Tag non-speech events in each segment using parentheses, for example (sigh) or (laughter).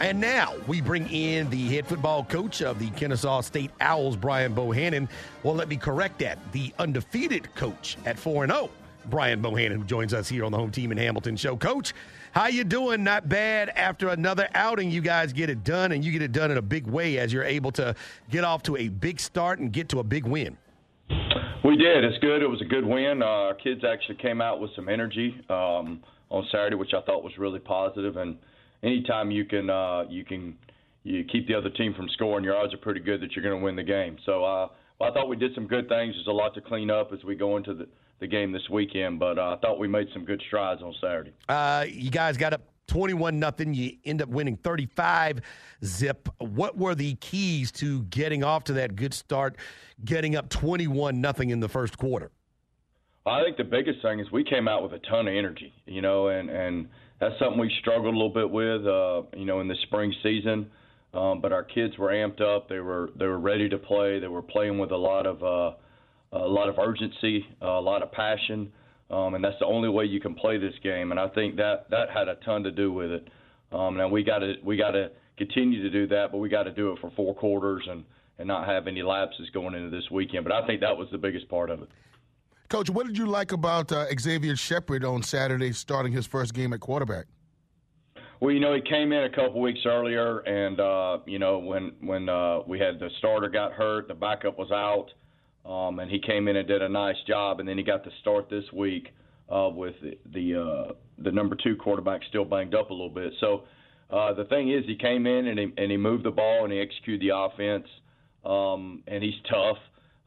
And now we bring in the head football coach of the Kennesaw State Owls, Brian Bohannon. Well, let me correct that. The undefeated coach at 4 0, Brian Bohannon, who joins us here on the home team in Hamilton show. Coach, how you doing? Not bad. After another outing, you guys get it done, and you get it done in a big way as you're able to get off to a big start and get to a big win. We did. It's good. It was a good win. Uh, our kids actually came out with some energy um, on Saturday, which I thought was really. And anytime you can uh, you can you keep the other team from scoring, your odds are pretty good that you're going to win the game. So uh, well, I thought we did some good things. There's a lot to clean up as we go into the, the game this weekend, but uh, I thought we made some good strides on Saturday. Uh, you guys got up 21 nothing. You end up winning 35 zip. What were the keys to getting off to that good start, getting up 21 nothing in the first quarter? I think the biggest thing is we came out with a ton of energy, you know, and and that's something we struggled a little bit with, uh, you know, in the spring season. Um, but our kids were amped up. They were they were ready to play. They were playing with a lot of uh, a lot of urgency, uh, a lot of passion um, and that's the only way you can play this game. And I think that that had a ton to do with it. Um, now we got to we got to continue to do that, but we got to do it for four quarters and and not have any lapses going into this weekend. But I think that was the biggest part of it. Coach, what did you like about uh, Xavier Shepard on Saturday, starting his first game at quarterback? Well, you know, he came in a couple weeks earlier, and uh, you know, when when uh, we had the starter got hurt, the backup was out. Um, and he came in and did a nice job, and then he got to start this week uh, with the the, uh, the number two quarterback still banged up a little bit. So uh, the thing is, he came in and he and he moved the ball and he executed the offense, um, and he's tough.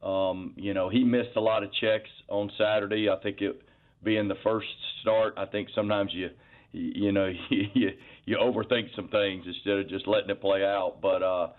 Um, you know, he missed a lot of checks on Saturday. I think it being the first start, I think sometimes you you know (laughs) you you overthink some things instead of just letting it play out. But uh,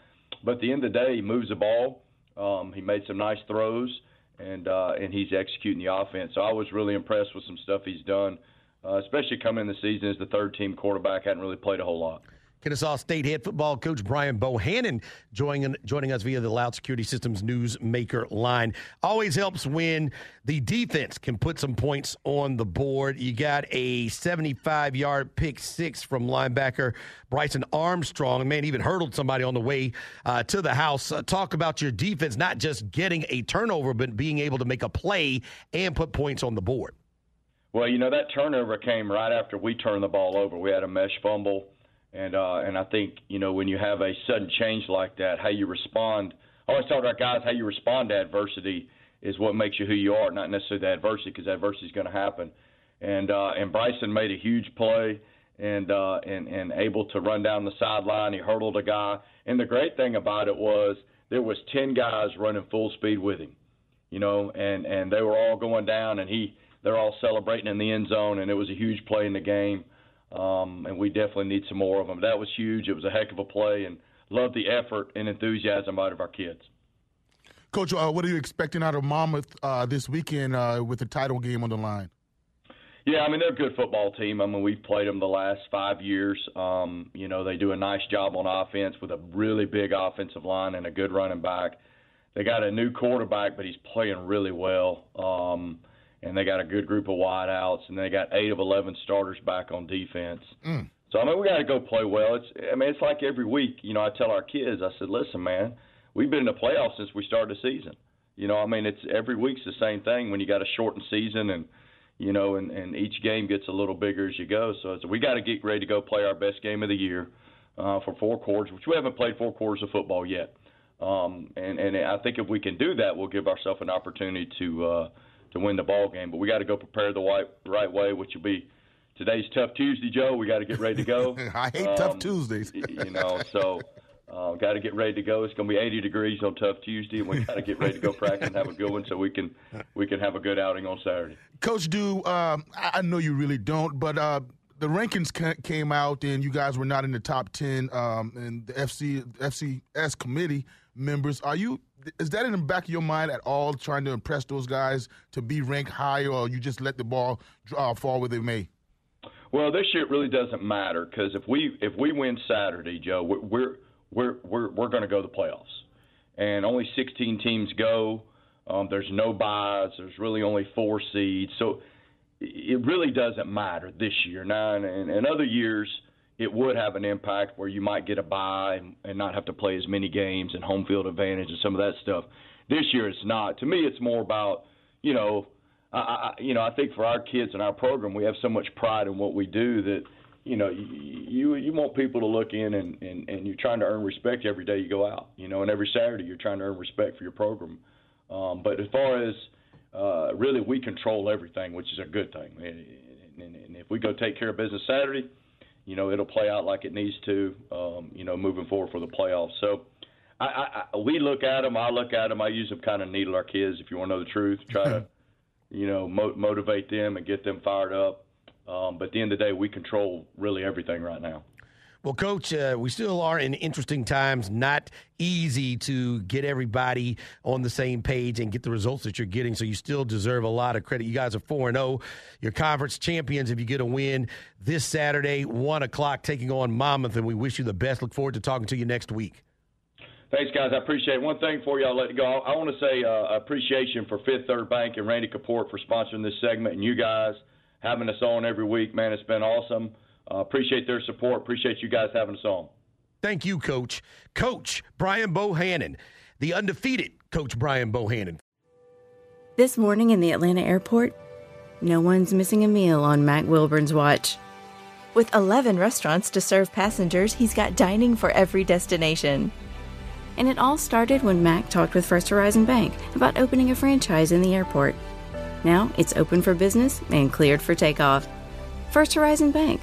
but at the end of the day, he moves the ball. Um, he made some nice throws, and uh, and he's executing the offense. So I was really impressed with some stuff he's done, uh, especially coming in the season as the third team quarterback. hadn't really played a whole lot. Kennesaw State head football coach Brian Bohannon joining, joining us via the Loud Security Systems Newsmaker line. Always helps when the defense can put some points on the board. You got a 75 yard pick six from linebacker Bryson Armstrong. Man, even hurdled somebody on the way uh, to the house. Uh, talk about your defense, not just getting a turnover, but being able to make a play and put points on the board. Well, you know, that turnover came right after we turned the ball over. We had a mesh fumble and uh, and I think you know when you have a sudden change like that, how you respond. I always tell our guys how you respond to adversity is what makes you who you are, not necessarily the adversity, because adversity is going to happen. And uh, and Bryson made a huge play and uh, and and able to run down the sideline. He hurdled a guy, and the great thing about it was there was ten guys running full speed with him, you know, and and they were all going down, and he they're all celebrating in the end zone, and it was a huge play in the game um, and we definitely need some more of them. That was huge. It was a heck of a play, and love the effort and enthusiasm out of our kids. Coach, uh, what are you expecting out of Monmouth uh, this weekend uh, with the title game on the line? Yeah, I mean they're a good football team. I mean we've played them the last five years. Um, you know they do a nice job on offense with a really big offensive line and a good running back. They got a new quarterback, but he's playing really well. Um, and they got a good group of wideouts, and they got eight of eleven starters back on defense. Mm. So I mean, we got to go play well. It's I mean, it's like every week. You know, I tell our kids, I said, listen, man, we've been in the playoffs since we started the season. You know, I mean, it's every week's the same thing when you got a shortened season and you know, and, and each game gets a little bigger as you go. So it's, we got to get ready to go play our best game of the year uh, for four quarters, which we haven't played four quarters of football yet. Um, and and I think if we can do that, we'll give ourselves an opportunity to. Uh, to win the ball game. But we got to go prepare the right, right way, which will be today's tough Tuesday, Joe. We got to get ready to go. (laughs) I hate um, tough Tuesdays. you know, so uh, got to get ready to go. It's going to be 80 degrees on tough Tuesday, and we got to get ready to go practice and have a good one so we can we can have a good outing on Saturday. Coach, do um, I know you really don't, but uh, the rankings came out, and you guys were not in the top ten, um, and the FC FCS committee members. Are you? Is that in the back of your mind at all, trying to impress those guys to be ranked higher, or you just let the ball uh, fall where they may? Well, this year it really doesn't matter because if we if we win Saturday, Joe, we're we're we're we're going to go to the playoffs, and only 16 teams go. Um, there's no buys. There's really only four seeds, so it really doesn't matter this year. Now, in, in other years, it would have an impact where you might get a bye and, and not have to play as many games and home field advantage and some of that stuff. This year, it's not. To me, it's more about you know, I, I you know I think for our kids and our program, we have so much pride in what we do that you know you you want people to look in and and and you're trying to earn respect every day you go out. You know, and every Saturday you're trying to earn respect for your program. Um, but as far as uh, really we control everything, which is a good thing. And, and, and, if we go take care of business Saturday, you know it'll play out like it needs to. Um, you know, moving forward for the playoffs. So. I, I, we look at them. I look at them. I use them kind of needle our kids. If you want to know the truth, try to, (laughs) you know, mo- motivate them and get them fired up. Um, but at the end of the day, we control really everything right now. Well, Coach, uh, we still are in interesting times. Not easy to get everybody on the same page and get the results that you're getting. So you still deserve a lot of credit. You guys are four and zero. Oh. Your conference champions. If you get a win this Saturday, one o'clock, taking on Monmouth, and we wish you the best. Look forward to talking to you next week. Thanks, guys. I appreciate it. One thing for you, I'll let you go. I, I want to say uh, appreciation for Fifth Third Bank and Randy Kaport for sponsoring this segment, and you guys having us on every week. Man, it's been awesome. Uh, appreciate their support. Appreciate you guys having us on. Thank you, Coach. Coach Brian Bohannon, the undefeated Coach Brian Bohannon. This morning in the Atlanta airport, no one's missing a meal on Mac Wilburn's watch. With 11 restaurants to serve passengers, he's got dining for every destination. And it all started when Mac talked with First Horizon Bank about opening a franchise in the airport. Now it's open for business and cleared for takeoff. First Horizon Bank